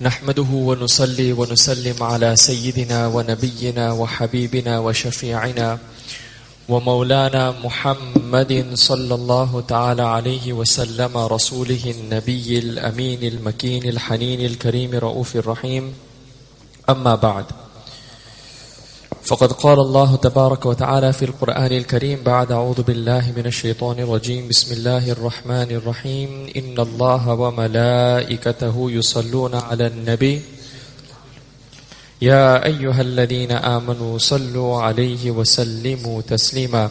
نحمده ونصلي ونسلم على سيدنا ونبينا وحبيبنا وشفيعنا ومولانا محمد صلى الله تعالى عليه وسلم رسوله النبي الأمين المكين الحنين الكريم الرؤوف الرحيم. أما بعد فقد قال الله تبارك وتعالى في القرآن الكريم بعد أعوذ بالله من الشيطان الرجيم بسم الله الرحمن الرحيم. إن الله وملائكته يصلون على النبي. يا أيها الذين آمنوا صلوا عليه وسلموا تسليما.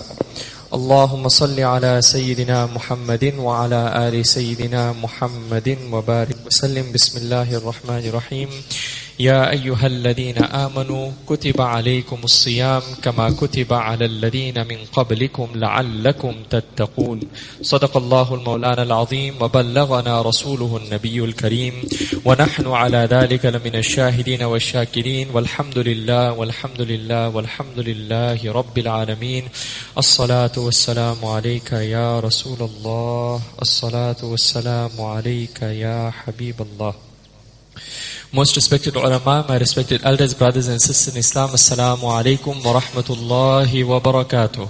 اللهم صل على سيدنا محمد وعلى آل سيدنا محمد وبارك وسلم. بسم الله الرحمن الرحيم. يا أيها الذين آمنوا كتب عليكم الصيام كما كتب على الذين من قبلكم لعلكم تتقون. صدق الله المولانا العظيم وبلغنا رسوله النبي الكريم. ونحن على ذلك لمن الشاهدين والشاكرين. والحمد لله والحمد لله والحمد لله رب العالمين. الصلاة والسلام عليك يا رسول الله. الصلاة والسلام عليك يا حبيب الله. Most respected ulama, my respected elders, brothers and sisters in Islam, Assalamu alaikum wa rahmatullahi wa barakatuh.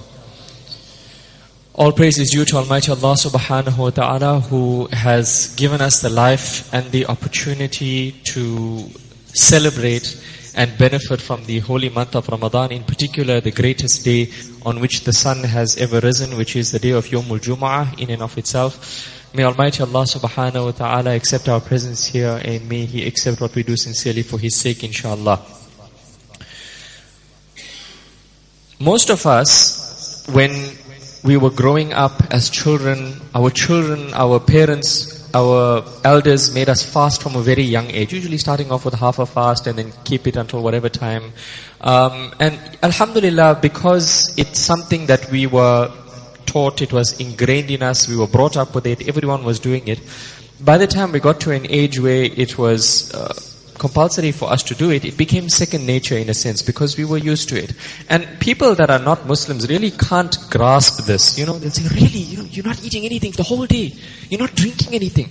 All praise is due to Almighty Allah subhanahu wa ta'ala who has given us the life and the opportunity to celebrate and benefit from the holy month of Ramadan, in particular the greatest day on which the sun has ever risen, which is the day of Yomul Jum'ah in and of itself. May Almighty Allah subhanahu wa ta'ala accept our presence here and may He accept what we do sincerely for His sake, inshallah. Most of us, when we were growing up as children, our children, our parents, our elders made us fast from a very young age, usually starting off with half a fast and then keep it until whatever time. Um, and Alhamdulillah, because it's something that we were taught, it was ingrained in us, we were brought up with it, everyone was doing it. By the time we got to an age where it was uh, compulsory for us to do it, it became second nature in a sense because we were used to it. And people that are not Muslims really can't grasp this. You know, they'll say, really, you you're not eating anything the whole day. You're not drinking anything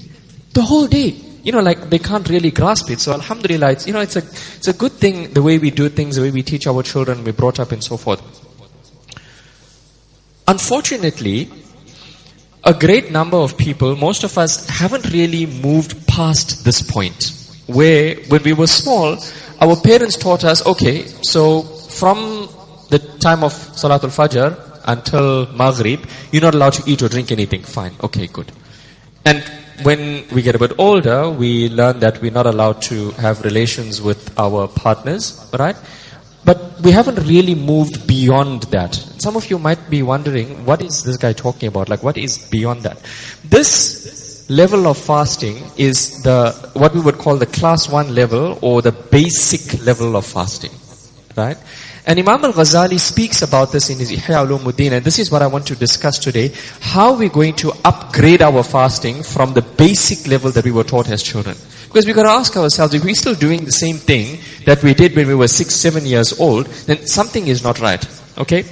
the whole day. You know, like they can't really grasp it. So Alhamdulillah, it's, you know, it's a, it's a good thing the way we do things, the way we teach our children, we brought up and so forth. Unfortunately, a great number of people, most of us haven't really moved past this point where when we were small, our parents taught us, okay, so from the time of Salatul Fajr until Maghrib, you're not allowed to eat or drink anything. Fine. Okay, good. And when we get a bit older, we learn that we're not allowed to have relations with our partners, right? But we haven't really moved beyond that. Some of you might be wondering, what is this guy talking about? Like, what is beyond that? This level of fasting is the, what we would call the class one level or the basic level of fasting. Right? And Imam al-Ghazali speaks about this in his Ihya Ulumuddin, and this is what I want to discuss today. How we're going to upgrade our fasting from the basic level that we were taught as children. Because we've got to ask ourselves, if we're still doing the same thing that we did when we were six, seven years old, then something is not right. Okay?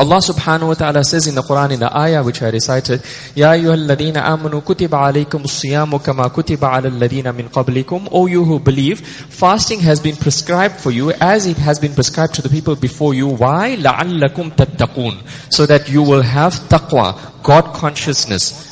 Allah subhanahu wa ta'ala says in the Quran in the ayah which I recited, Ya ayyuhalladhina amanu kutiba alaykum siyamu kama kutiba ala alladhina min qablikum. O you who believe, fasting has been prescribed for you as it has been prescribed to the people before you. Why? لَعَلَّكُمْ تَتَّقُونَ So that you will have taqwa, God consciousness,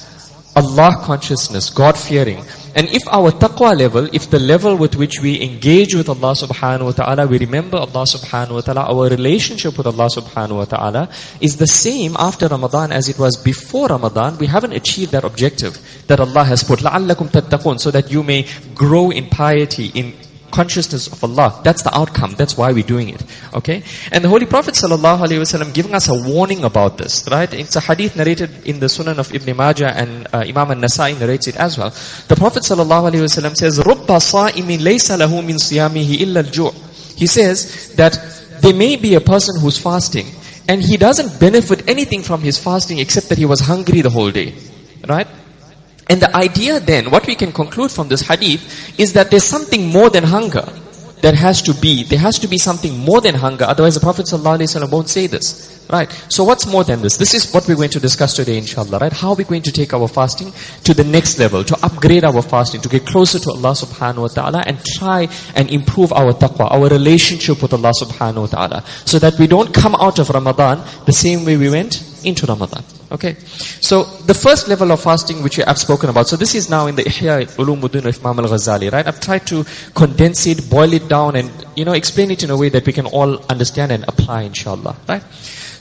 Allah consciousness, God fearing. And if our taqwa level, if the level with which we engage with Allah subhanahu wa ta'ala, we remember Allah subhanahu wa ta'ala, our relationship with Allah subhanahu wa ta'ala is the same after Ramadan as it was before Ramadan, we haven't achieved that objective that Allah has put. لَعَلَّكُمْ تَتَّقُونَ So that you may grow in piety, in consciousness of Allah. That's the outcome. That's why we're doing it. Okay? And the Holy Prophet sallallahu alaihi wasallam giving us a warning about this, right? It's a hadith narrated in the Sunan of Ibn Majah and uh, Imam al-Nasai narrates it as well. The Prophet sallallahu alaihi wasallam says, رُبَّ صَائِمٍ لَيْسَ لَهُ مِنْ صِيَامِهِ إِلَّا الْجُوعِ He says that there may be a person who's fasting and he doesn't benefit anything from his fasting except that he was hungry the whole day. Right? And the idea then, what we can conclude from this hadith is that there's something more than hunger. that has to be, there has to be something more than hunger. Otherwise the Prophet ﷺ won't say this. Right? So what's more than this? This is what we're going to discuss today inshallah, right? How are we going to take our fasting to the next level, to upgrade our fasting, to get closer to Allah subhanahu wa ta'ala and try and improve our taqwa, our relationship with Allah subhanahu wa ta'ala. So that we don't come out of Ramadan the same way we went into Ramadan. Okay. So the first level of fasting which I've spoken about. So this is now in the Ihya Ulumuddin of Imam al-Ghazali, right? I've tried to condense it, boil it down and, you know, explain it in a way that we can all understand and apply inshallah, right?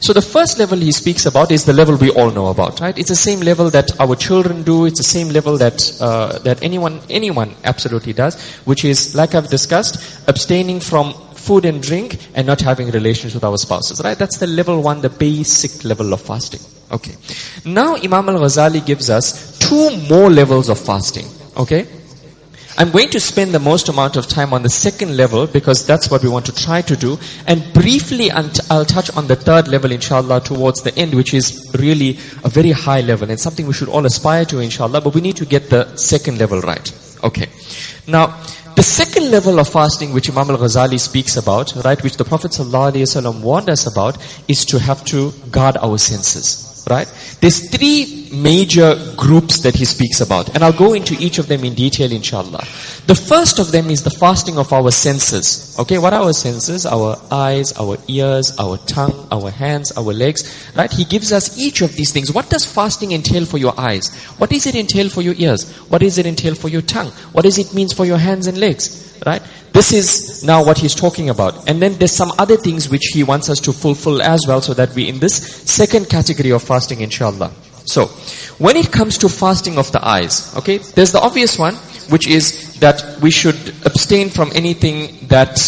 So the first level he speaks about is the level we all know about, right? It's the same level that our children do. It's the same level that uh, that anyone anyone absolutely does, which is like I've discussed, abstaining from food and drink and not having relations with our spouses, right? That's the level one, the basic level of fasting. Okay. Now Imam al-Ghazali gives us two more levels of fasting. Okay. I'm going to spend the most amount of time on the second level because that's what we want to try to do. And briefly, I'll touch on the third level, inshallah, towards the end, which is really a very high level and something we should all aspire to, inshallah. But we need to get the second level right. Okay. Now, the second level of fasting which Imam al-Ghazali speaks about, right, which the Prophet ﷺ warned us about, is to have to guard our senses. Right? There's three major groups that he speaks about. And I'll go into each of them in detail, inshallah. The first of them is the fasting of our senses. Okay, what are our senses? Our eyes, our ears, our tongue, our hands, our legs. Right? He gives us each of these things. What does fasting entail for your eyes? What does it entail for your ears? What does it entail for your tongue? What does it mean for your hands and legs? Right? This is now what he's talking about. And then there's some other things which he wants us to fulfill as well so that we in this second category of fasting inshallah. So, when it comes to fasting of the eyes, okay, there's the obvious one which is that we should abstain from anything that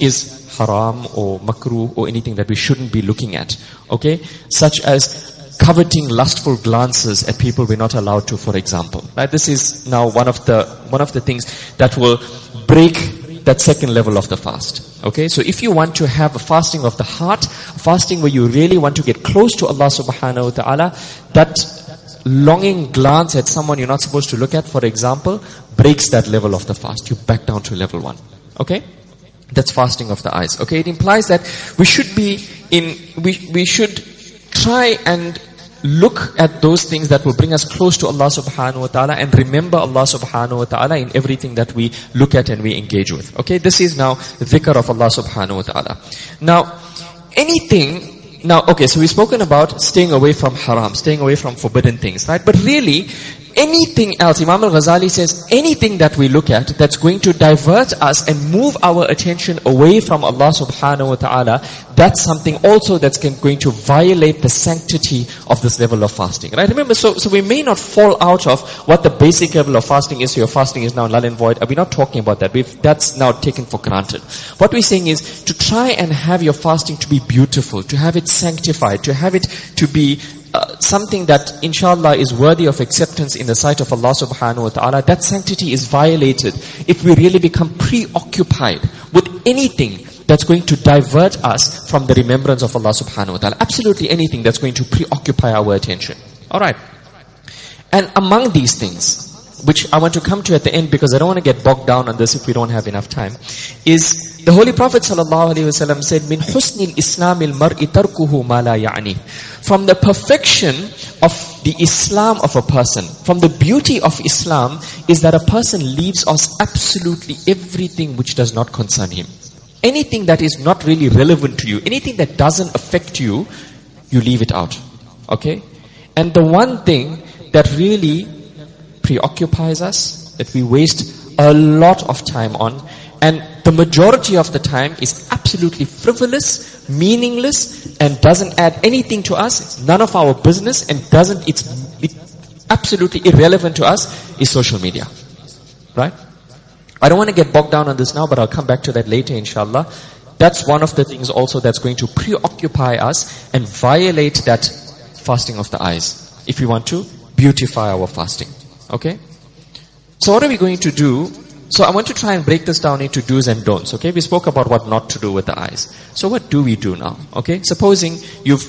is haram or makruh or anything that we shouldn't be looking at. Okay? Such as coveting lustful glances at people we're not allowed to, for example. Right? This is now one of the one of the things that will break that second level of the fast. Okay, so if you want to have a fasting of the heart, fasting where you really want to get close to Allah subhanahu wa ta'ala, that longing glance at someone you're not supposed to look at, for example, breaks that level of the fast. You back down to level one. Okay? That's fasting of the eyes. Okay, it implies that we should be in, we, we should try and look at those things that will bring us close to Allah subhanahu wa ta'ala and remember Allah subhanahu wa ta'ala in everything that we look at and we engage with. Okay, this is now dhikr of Allah subhanahu wa ta'ala. Now, anything, now okay, so we've spoken about staying away from haram, staying away from forbidden things, right? But really, anything else, Imam al-Ghazali says, anything that we look at that's going to divert us and move our attention away from Allah subhanahu wa ta'ala, that's something also that's going to violate the sanctity of this level of fasting. Right? Remember, so, so we may not fall out of what the basic level of fasting is. So your fasting is now null and void. We're not talking about that. We've, that's now taken for granted. What we're saying is to try and have your fasting to be beautiful, to have it sanctified, to have it to be uh, something that inshallah is worthy of acceptance in the sight of Allah subhanahu wa ta'ala, that sanctity is violated if we really become preoccupied with anything that's going to divert us from the remembrance of Allah subhanahu wa ta'ala. Absolutely anything that's going to preoccupy our attention. Alright. And among these things, which I want to come to at the end because I don't want to get bogged down on this if we don't have enough time, is the Holy Prophet ﷺ said, Min husnil islamil mar'i tarkuhu ma la ya'ni. From the perfection of the Islam of a person, from the beauty of Islam, is that a person leaves us absolutely everything which does not concern him. Anything that is not really relevant to you, anything that doesn't affect you, you leave it out. Okay? And the one thing that really preoccupies us, that we waste a lot of time on, and the majority of the time is absolutely frivolous, meaningless, and doesn't add anything to us. It's none of our business and doesn't, it's, it's absolutely irrelevant to us is social media. Right? I don't want to get bogged down on this now, but I'll come back to that later inshallah. That's one of the things also that's going to preoccupy us and violate that fasting of the eyes. If we want to beautify our fasting. Okay? So what are we going to do so I want to try and break this down into do's and don'ts. Okay, we spoke about what not to do with the eyes. So what do we do now? Okay, supposing you've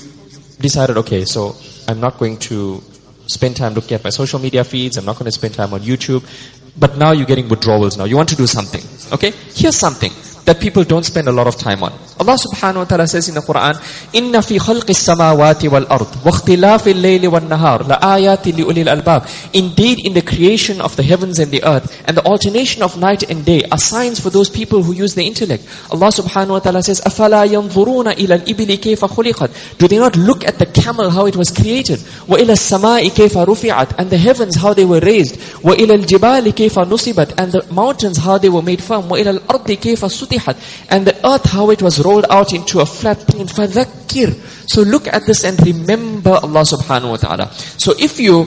decided, okay, so I'm not going to spend time looking at my social media feeds. I'm not going to spend time on YouTube. But now you're getting withdrawals now. You want to do something. Okay, here's something that people don't spend a lot of time on. Allah subhanahu wa ta'ala says in the Quran, إِنَّ فِي خَلْقِ السَّمَاوَاتِ وَالْأَرْضِ وَاخْتِلَافِ اللَّيْلِ وَالنَّهَارِ لَآيَاتِ لِأُولِي الْأَلْبَابِ Indeed, in the creation of the heavens and the earth, and the alternation of night and day, are signs for those people who use the intellect. Allah subhanahu wa ta'ala says, أَفَلَا يَنظُرُونَ إِلَى الْإِبِلِ كَيْفَ خُلِقَتْ Do they not look at the camel, how it was created? وَإِلَى السَّمَاءِ كَيْفَ رُفِعَتْ And the heavens, how they were raised. وَإِلَى الْجِبَالِ كَيْفَ نُصِبَتْ And the mountains, how they were made firm. وَإِلَى الْأَرْضِ كَيْفَ سُطِحَتْ And the earth, how it was rolled out into a flat plain. فَذَكِّرْ So look at this and remember Allah subhanahu wa ta'ala. So if you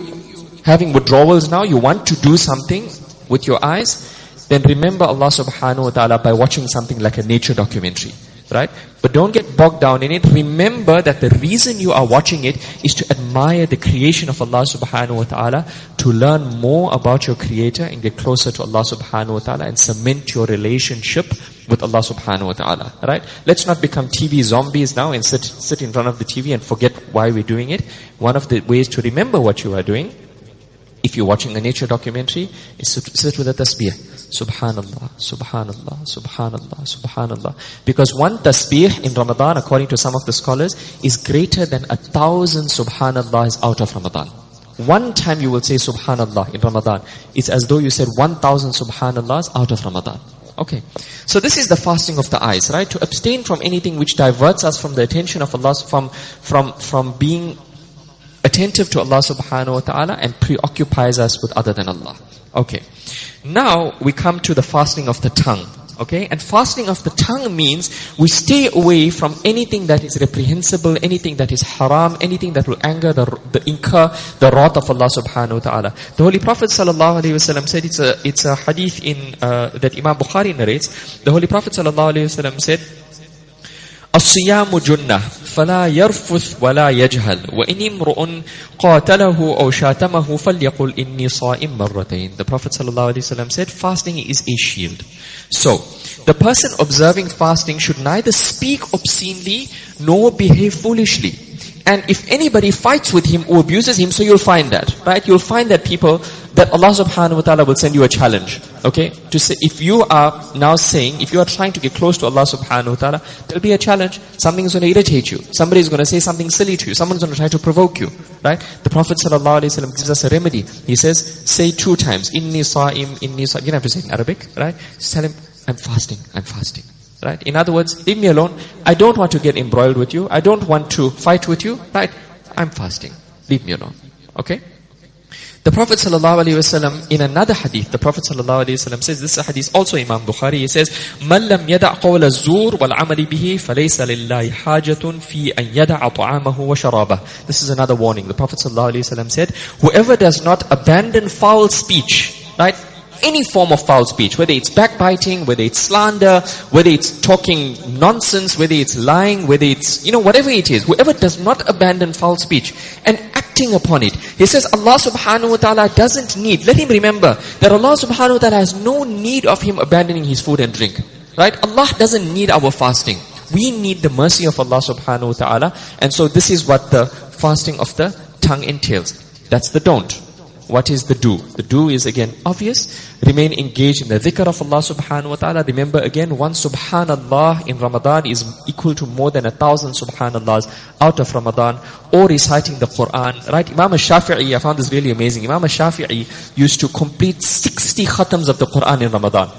having withdrawals now, you want to do something with your eyes, then remember Allah subhanahu wa ta'ala by watching something like a nature documentary. Right? But don't get bogged down in it. Remember that the reason you are watching it is to admire the creation of Allah subhanahu wa ta'ala, to learn more about your creator and get closer to Allah subhanahu wa ta'ala and cement your relationship with Allah subhanahu wa ta'ala. Right? Let's not become TV zombies now and sit, sit in front of the TV and forget why we're doing it. One of the ways to remember what you are doing, if you're watching a nature documentary, is sit, sit with a tasbih. Subhanallah, Subhanallah, Subhanallah, Subhanallah. Because one tasbih in Ramadan, according to some of the scholars, is greater than a thousand Subhanallahs out of Ramadan. One time you will say Subhanallah in Ramadan, it's as though you said 1,000 Subhanallahs out of Ramadan. Okay. So this is the fasting of the eyes, right? To abstain from anything which diverts us from the attention of Allah, from, from, from being attentive to Allah subhanahu wa ta'ala and preoccupies us with other than Allah. Okay. Now we come to the fasting of the tongue. Okay, and fasting of the tongue means we stay away from anything that is reprehensible, anything that is haram, anything that will anger the, the incur the wrath of Allah subhanahu wa ta'ala. The Holy Prophet sallallahu alaihi wasallam said it's a it's a hadith in uh, that Imam Bukhari narrates. The Holy Prophet sallallahu alaihi wasallam said. الصيام جنة فلا يرفث ولا يجهل وإن امرؤ قاتله أو شاتمه فليقل إني صائم مرتين The Prophet ﷺ said fasting is a shield. So, the person observing fasting should neither speak obscenely nor behave foolishly. And if anybody fights with him or abuses him, so you'll find that, right? You'll find that people, that Allah subhanahu wa ta'ala will send you a challenge, okay? To say, if you are now saying, if you are trying to get close to Allah subhanahu wa ta'ala, there'll be a challenge. Something is going to irritate you. Somebody is going to say something silly to you. Someone's going to try to provoke you, right? The Prophet sallallahu alayhi wa gives us a remedy. He says, say two times, inni sa'im, inni sa'im. You don't have to say in Arabic, right? Just tell him, I'm fasting, I'm fasting. Right? In other words, leave me alone. I don't want to get embroiled with you. I don't want to fight with you. Right? I'm fasting. Leave me alone. Okay? The Prophet ﷺ, in another hadith, the Prophet ﷺ says, this is a hadith also Imam Bukhari, he says, مَنْ لَمْ يَدَعْ قَوْلَ الزُّورِ وَالْعَمَلِ بِهِ فَلَيْسَ لِلَّهِ حَاجَةٌ فِي أَنْ يَدَعَ طَعَامَهُ وَشَرَابَهُ This is another warning. The Prophet ﷺ said, whoever does not abandon foul speech, right? any form of foul speech, whether it's backbiting, whether it's slander, whether it's talking nonsense, whether it's lying, whether it's, you know, whatever it is, whoever does not abandon foul speech and acting upon it. He says Allah subhanahu wa ta'ala doesn't need, let him remember that Allah subhanahu wa ta'ala has no need of him abandoning his food and drink. Right? Allah doesn't need our fasting. We need the mercy of Allah subhanahu wa ta'ala. And so this is what the fasting of the tongue entails. That's the don't. What is the do? The do is again obvious. Remain engaged in the dhikr of Allah subhanahu wa ta'ala. Remember again, one subhanallah in Ramadan is equal to more than a thousand subhanallahs out of Ramadan. Or reciting the Quran. Right? Imam al-Shafi'i, I found this really amazing. Imam al-Shafi'i used to complete 60 khatams of the Quran in Ramadan.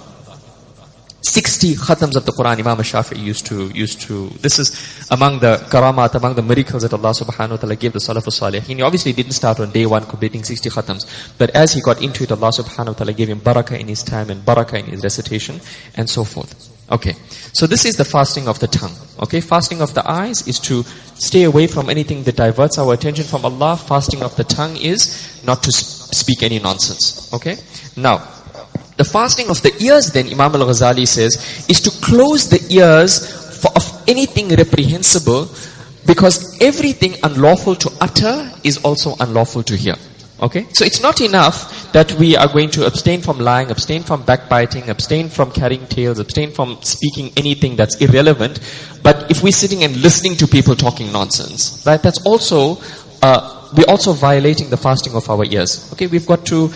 60 khatams of the Quran Imam Shafi'i used to, used to, this is among the karamat, among the miracles that Allah subhanahu wa ta'ala gave the Salafus Salih. He obviously didn't start on day one completing 60 khatams, but as he got into it, Allah subhanahu wa ta'ala gave him barakah in his time and barakah in his recitation and so forth. Okay. So this is the fasting of the tongue. Okay. Fasting of the eyes is to stay away from anything that diverts our attention from Allah. Fasting of the tongue is not to speak any nonsense. Okay. Now, the fasting of the ears then, Imam al-Ghazali says, is to close the ears of anything reprehensible because everything unlawful to utter is also unlawful to hear. Okay? So it's not enough that we are going to abstain from lying, abstain from backbiting, abstain from carrying tales, abstain from speaking anything that's irrelevant. But if we're sitting and listening to people talking nonsense, right, that's also, uh, we're also violating the fasting of our ears. Okay? We've got to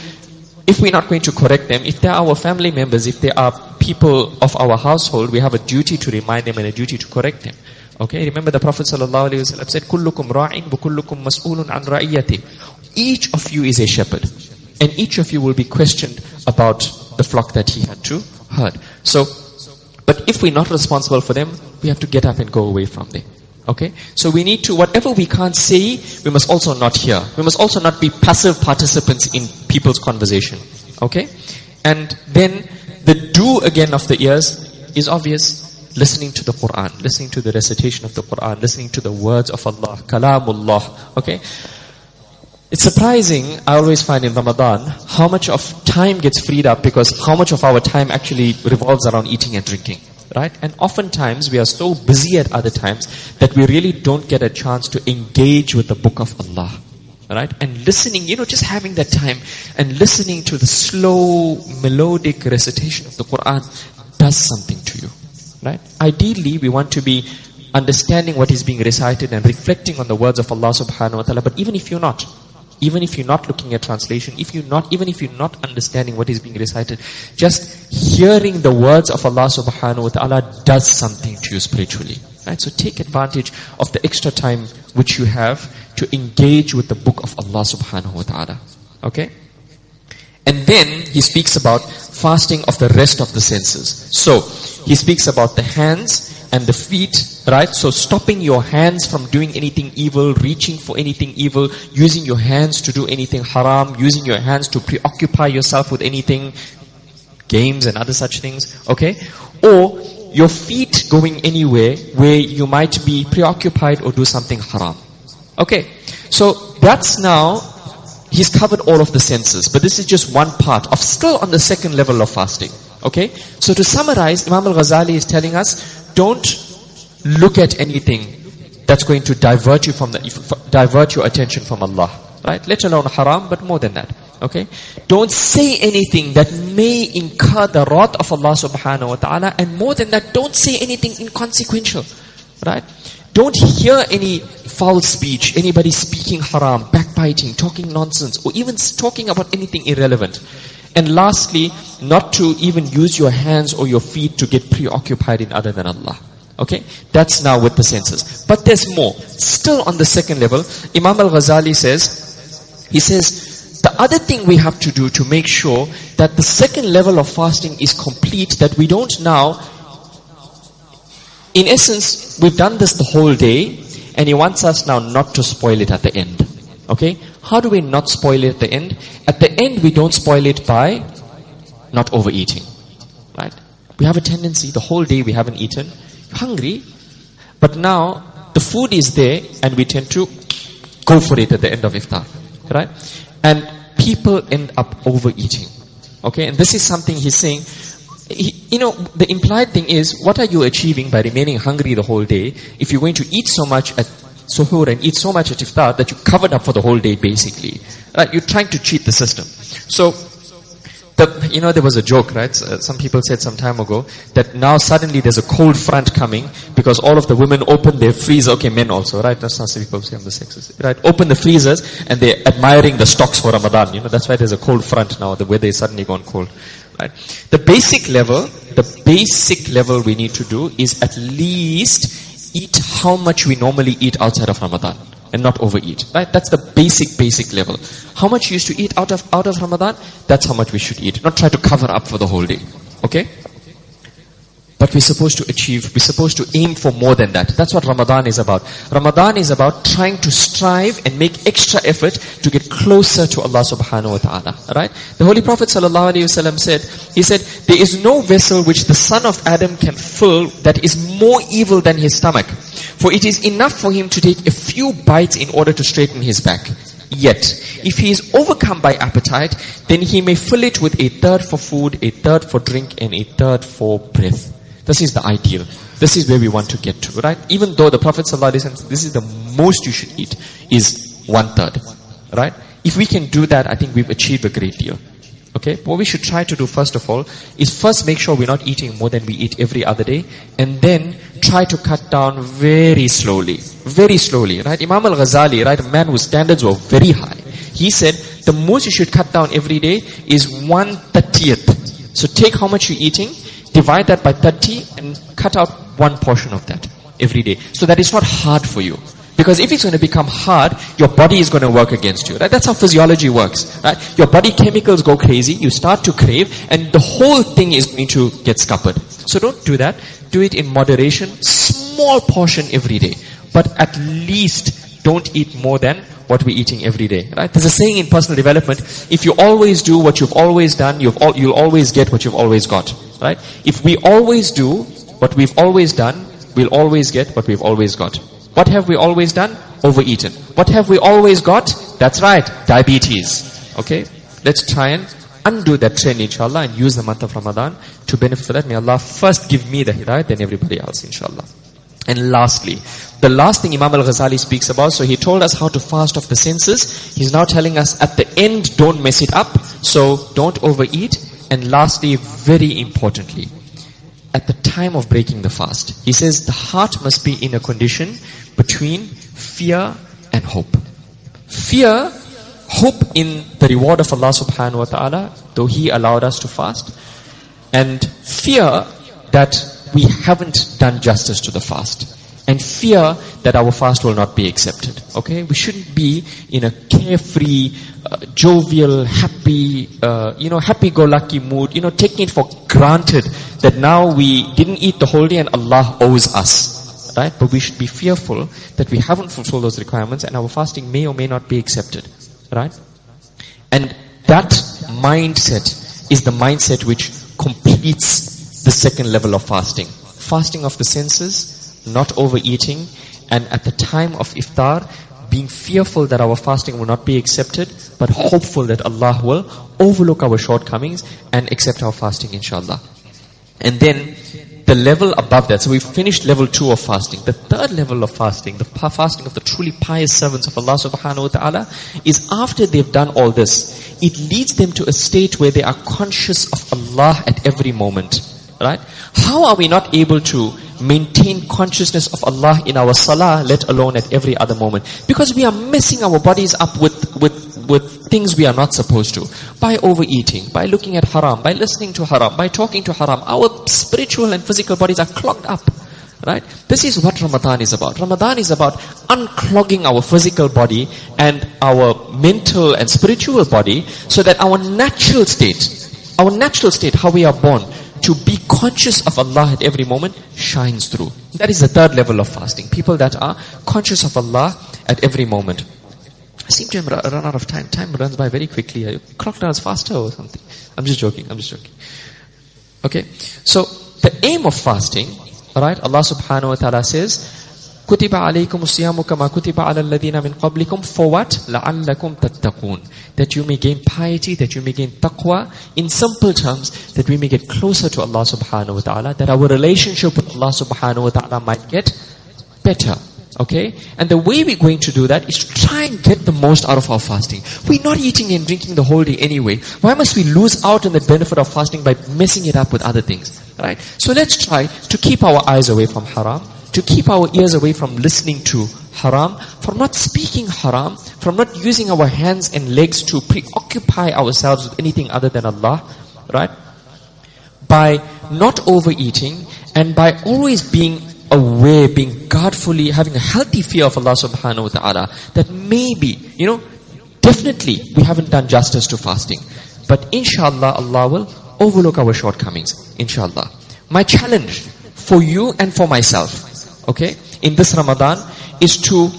if we're not going to correct them, if they're our family members, if they are people of our household, we have a duty to remind them and a duty to correct them. Okay, remember the Prophet ﷺ said, "Kullukum ra'in, kullukum mas'ulun an ra'iyati." Each of you is a shepherd, and each of you will be questioned about the flock that he had to herd. So, but if we're not responsible for them, we have to get up and go away from them. Okay? So we need to, whatever we can't say, we must also not hear. We must also not be passive participants in people's conversation. Okay? And then the do again of the ears is obvious listening to the Quran, listening to the recitation of the Quran, listening to the words of Allah, kalamullah. Okay? It's surprising, I always find in Ramadan, how much of time gets freed up because how much of our time actually revolves around eating and drinking. Right? And oftentimes we are so busy at other times that we really don't get a chance to engage with the book of Allah. Right? And listening, you know, just having that time and listening to the slow, melodic recitation of the Quran does something to you. Right? Ideally, we want to be understanding what is being recited and reflecting on the words of Allah subhanahu wa ta'ala. But even if you're not, even if you're not looking at translation, if you're not, even if you're not understanding what is being recited, just hearing the words of Allah subhanahu wa ta'ala does something to you spiritually. Right? So take advantage of the extra time which you have to engage with the book of Allah subhanahu wa ta'ala. Okay? And then he speaks about fasting of the rest of the senses. So, he speaks about the hands and the feet, right? So stopping your hands from doing anything evil, reaching for anything evil, using your hands to do anything haram, using your hands to preoccupy yourself with anything, games and other such things, okay? Or your feet going anywhere where you might be preoccupied or do something haram. Okay, so that's now, he's covered all of the senses, but this is just one part of still on the second level of fasting. Okay? So to summarize, Imam al-Ghazali is telling us, don't look at anything that's going to divert you from the, divert your attention from Allah. Right? Let alone haram, but more than that. Okay? Don't say anything that may incur the wrath of Allah subhanahu wa ta'ala, and more than that, don't say anything inconsequential. Right? Don't hear any foul speech, anybody speaking haram, backbiting, talking nonsense, or even talking about anything irrelevant. And lastly, not to even use your hands or your feet to get preoccupied in other than Allah. Okay? That's now with the senses. But there's more. Still on the second level, Imam al-Ghazali says, he says, the other thing we have to do to make sure that the second level of fasting is complete, that we don't now, in essence, we've done this the whole day, and he wants us now not to spoil it at the end. Okay? How do we not spoil it at the end? At the end, we don't spoil it by not overeating. Right? We have a tendency, the whole day we haven't eaten, hungry, but now the food is there and we tend to go for it at the end of iftar. Right? And people end up overeating. Okay? And this is something he's saying, he, you know, the implied thing is, what are you achieving by remaining hungry the whole day if you're going to eat so much at suhoor and eat so much at iftar that you covered up for the whole day basically. Right? You're trying to cheat the system. So, the, you know, there was a joke, right? Uh, some people said some time ago that now suddenly there's a cold front coming because all of the women open their freezer. Okay, men also, right? That's not people say I'm the sexist, right? Open the freezers and they're admiring the stocks for Ramadan. You know, that's why there's a cold front now. The weather is suddenly gone cold, right? The basic level, the basic level we need to do is at least eat how much we normally eat outside of Ramadan and not overeat. Right? That's the basic, basic level. How much you used to eat out of out of Ramadan, that's how much we should eat. Not try to cover up for the whole day. Okay? But we're supposed to achieve, we're supposed to aim for more than that. That's what Ramadan is about. Ramadan is about trying to strive and make extra effort to get closer to Allah subhanahu wa ta'ala. Right? The Holy Prophet sallallahu said, he said, there is no vessel which the son of Adam can fill that is more evil than his stomach. For it is enough for him to take a few bites in order to straighten his back. Yet, if he is overcome by appetite, then he may fill it with a third for food, a third for drink, and a third for breath. This is the ideal. This is where we want to get to, right? Even though the Prophet ﷺ, this is the most you should eat, is one third, right? If we can do that, I think we've achieved a great deal. Okay? What we should try to do first of all is first make sure we're not eating more than we eat every other day and then try to cut down very slowly. Very slowly, right? Imam al-Ghazali, right? A man whose standards were very high. He said the most you should cut down every day is one thirtieth. So take how much you're eating divide that by 30 and cut out one portion of that every day. So that it's not hard for you. Because if it's going to become hard, your body is going to work against you. Right? That's how physiology works. Right? Your body chemicals go crazy, you start to crave, and the whole thing is going to get scuppered. So don't do that. Do it in moderation, small portion every day. But at least don't eat more than what we're eating every day. Right? There's a saying in personal development, if you always do what you've always done, you've al- you'll always get what you've always got. Right? If we always do what we've always done, we'll always get what we've always got. What have we always done? Overeaten. What have we always got? That's right, diabetes. Okay? Let's try and undo that trend inshallah and use the month of Ramadan to benefit for that. May Allah first give me the hidayah, then everybody else inshallah. And lastly, the last thing Imam al-Ghazali speaks about, so he told us how to fast off the senses. He's now telling us at the end, don't mess it up. So don't overeat. And lastly, very importantly, at the time of breaking the fast, he says the heart must be in a condition between fear and hope. Fear, hope in the reward of Allah subhanahu wa ta'ala, though He allowed us to fast, and fear that we haven't done justice to the fast. And fear that our fast will not be accepted. Okay? We shouldn't be in a carefree, uh, jovial, happy, uh, you know, happy-go-lucky mood, you know, taking it for granted that now we didn't eat the whole day and Allah owes us right? But we should be fearful that we haven't fulfilled those requirements and our fasting may or may not be accepted, right? And that mindset is the mindset which completes the second level of fasting. Fasting of the senses, not overeating, and at the time of iftar, being fearful that our fasting will not be accepted, but hopeful that Allah will overlook our shortcomings and accept our fasting inshallah. And then the level above that. So we've finished level two of fasting. The third level of fasting, the fasting of the truly pious servants of Allah subhanahu wa ta'ala, is after they've done all this, it leads them to a state where they are conscious of Allah at every moment. Right? How are we not able to maintain consciousness of Allah in our salah, let alone at every other moment? Because we are messing our bodies up with, with, with things we are not supposed to. By overeating, by looking at haram, by listening to haram, by talking to haram. Our spiritual and physical bodies are clogged up. Right? This is what Ramadan is about. Ramadan is about unclogging our physical body and our mental and spiritual body so that our natural state, our natural state, how we are born, to be conscious of Allah at every moment shines through. That is the third level of fasting. People that are conscious of Allah at every moment. I seem to have run out of time. Time runs by very quickly. Clock runs faster or something. I'm just joking. I'm just joking. Okay. So the aim of fasting, alright, Allah subhanahu wa ta'ala says, Kutiba alaykum kama kutiba ala min qablikum. For what? La'allakum tattaqun. That you may gain piety, that you may gain taqwa. In simple terms, that we may get closer to Allah subhanahu wa ta'ala. That our relationship with Allah subhanahu wa ta'ala might get better. Okay? And the way we're going to do that is to try and get the most out of our fasting. We're not eating and drinking the whole day anyway. Why must we lose out on the benefit of fasting by messing it up with other things? Right? So let's try to keep our eyes away from haram to keep our ears away from listening to haram, from not speaking haram, from not using our hands and legs to preoccupy ourselves with anything other than Allah, right? By not overeating and by always being aware, being guardfully, having a healthy fear of Allah subhanahu wa ta'ala, that maybe, you know, definitely we haven't done justice to fasting. But inshallah, Allah will overlook our shortcomings. Inshallah. My challenge for you and for myself, okay, in this Ramadan is to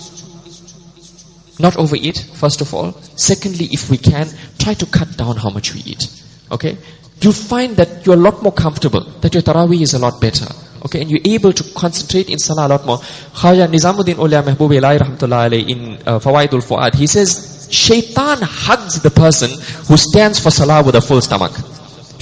not overeat, first of all. Secondly, if we can, try to cut down how much we eat. Okay? You'll find that you're a lot more comfortable, that your taraweeh is a lot better. Okay, and you're able to concentrate in salah a lot more. Khaja Nizamuddin Mehboob Ilahi Rahmatullah in uh, Fawaidul Fuad, he says, Shaitan hugs the person who stands for salah with a full stomach.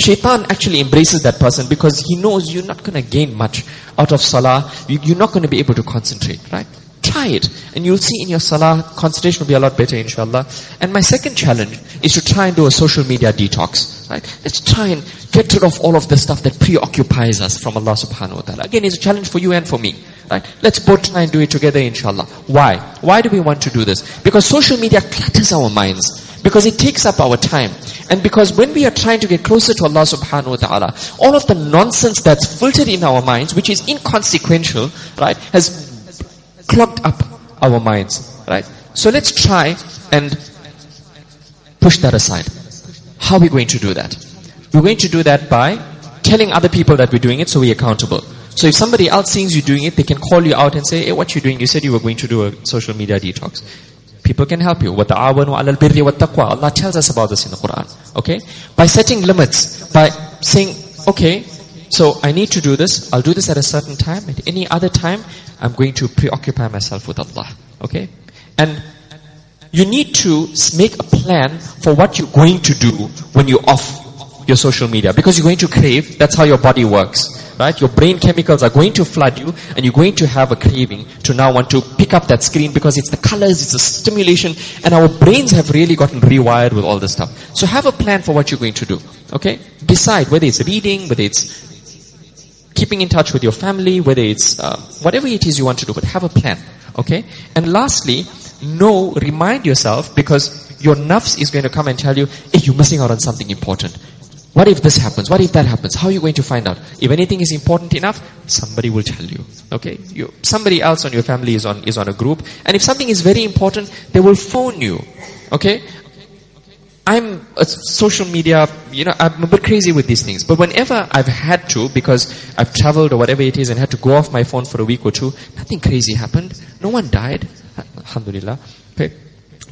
Shaitan actually embraces that person because he knows you're not going to gain much out of salah. You're not going to be able to concentrate, right? Try it. And you'll see in your salah, concentration will be a lot better, inshallah. And my second challenge is to try and do a social media detox. Right? Let's try and get rid of all of the stuff that preoccupies us from Allah subhanahu wa ta'ala. Again, it's a challenge for you and for me. Right? Let's both try and do it together, inshallah. Why? Why do we want to do this? Because social media clutters our minds. Because it takes up our time. And because when we are trying to get closer to Allah subhanahu wa ta'ala, all of the nonsense that's filtered in our minds, which is inconsequential, right, has clogged up our minds, right? So let's try and push that aside. How are we going to do that? We're going to do that by telling other people that we're doing it so we're accountable. So if somebody else sees you doing it, they can call you out and say, hey, what you doing? You said you were going to do a social media detox. People can help you. وَتَعَاوَنُوا عَلَى الْبِرِّ وَالتَّقْوَى Allah tells us about this in the Quran. Okay? By setting limits, by saying, okay, so I need to do this. I'll do this at a certain time. At any other time, I'm going to preoccupy myself with Allah. Okay? And you need to make a plan for what you're going to do when you're off your social media. Because you're going to crave, that's how your body works. Right? Your brain chemicals are going to flood you and you're going to have a craving to now want to pick up that screen because it's the colors, it's the stimulation and our brains have really gotten rewired with all this stuff. So have a plan for what you're going to do. Okay? Decide whether it's reading, whether it's keeping in touch with your family, whether it's uh, whatever it is you want to do, but have a plan. Okay? And lastly, know, remind yourself because your nafs is going to come and tell you, hey, you're missing out on something important. What if this happens? What if that happens? How are you going to find out? If anything is important enough, somebody will tell you. Okay? You, somebody else on your family is on, is on a group. And if something is very important, they will phone you. Okay? I'm a social media, you know, I'm a bit crazy with these things. But whenever I've had to, because I've traveled or whatever it is and had to go off my phone for a week or two, nothing crazy happened. No one died. Alhamdulillah. Okay?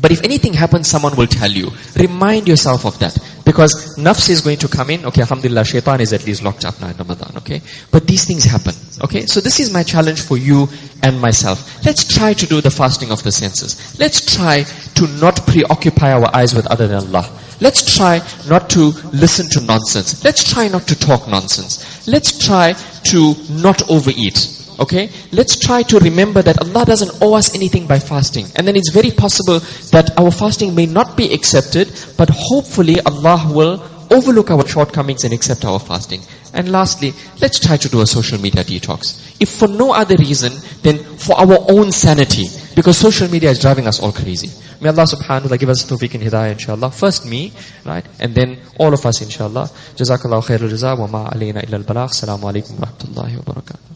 But if anything happens, someone will tell you. Remind yourself of that. Because nafs is going to come in. Okay, alhamdulillah, shaitan is at least locked up now in Ramadan. Okay? But these things happen. Okay? So this is my challenge for you and myself. Let's try to do the fasting of the senses. Let's try to not preoccupy our eyes with other than Allah. Let's try not to listen to nonsense. Let's try not to talk nonsense. Let's try to not overeat. Okay? Let's try to remember that Allah doesn't owe us anything by fasting. And then it's very possible that our fasting may not be accepted, but hopefully Allah will overlook our shortcomings and accept our fasting. And lastly, let's try to do a social media detox. If for no other reason, then for our own sanity. Because social media is driving us all crazy. May Allah subhanahu wa ta'ala give us tawfiq and hidayah inshallah. First me, right? And then all of us inshallah. Jazakallah khairul jaza wa ma alayna illa al-balagh. Assalamu alaikum wa rahmatullahi wa barakatuh.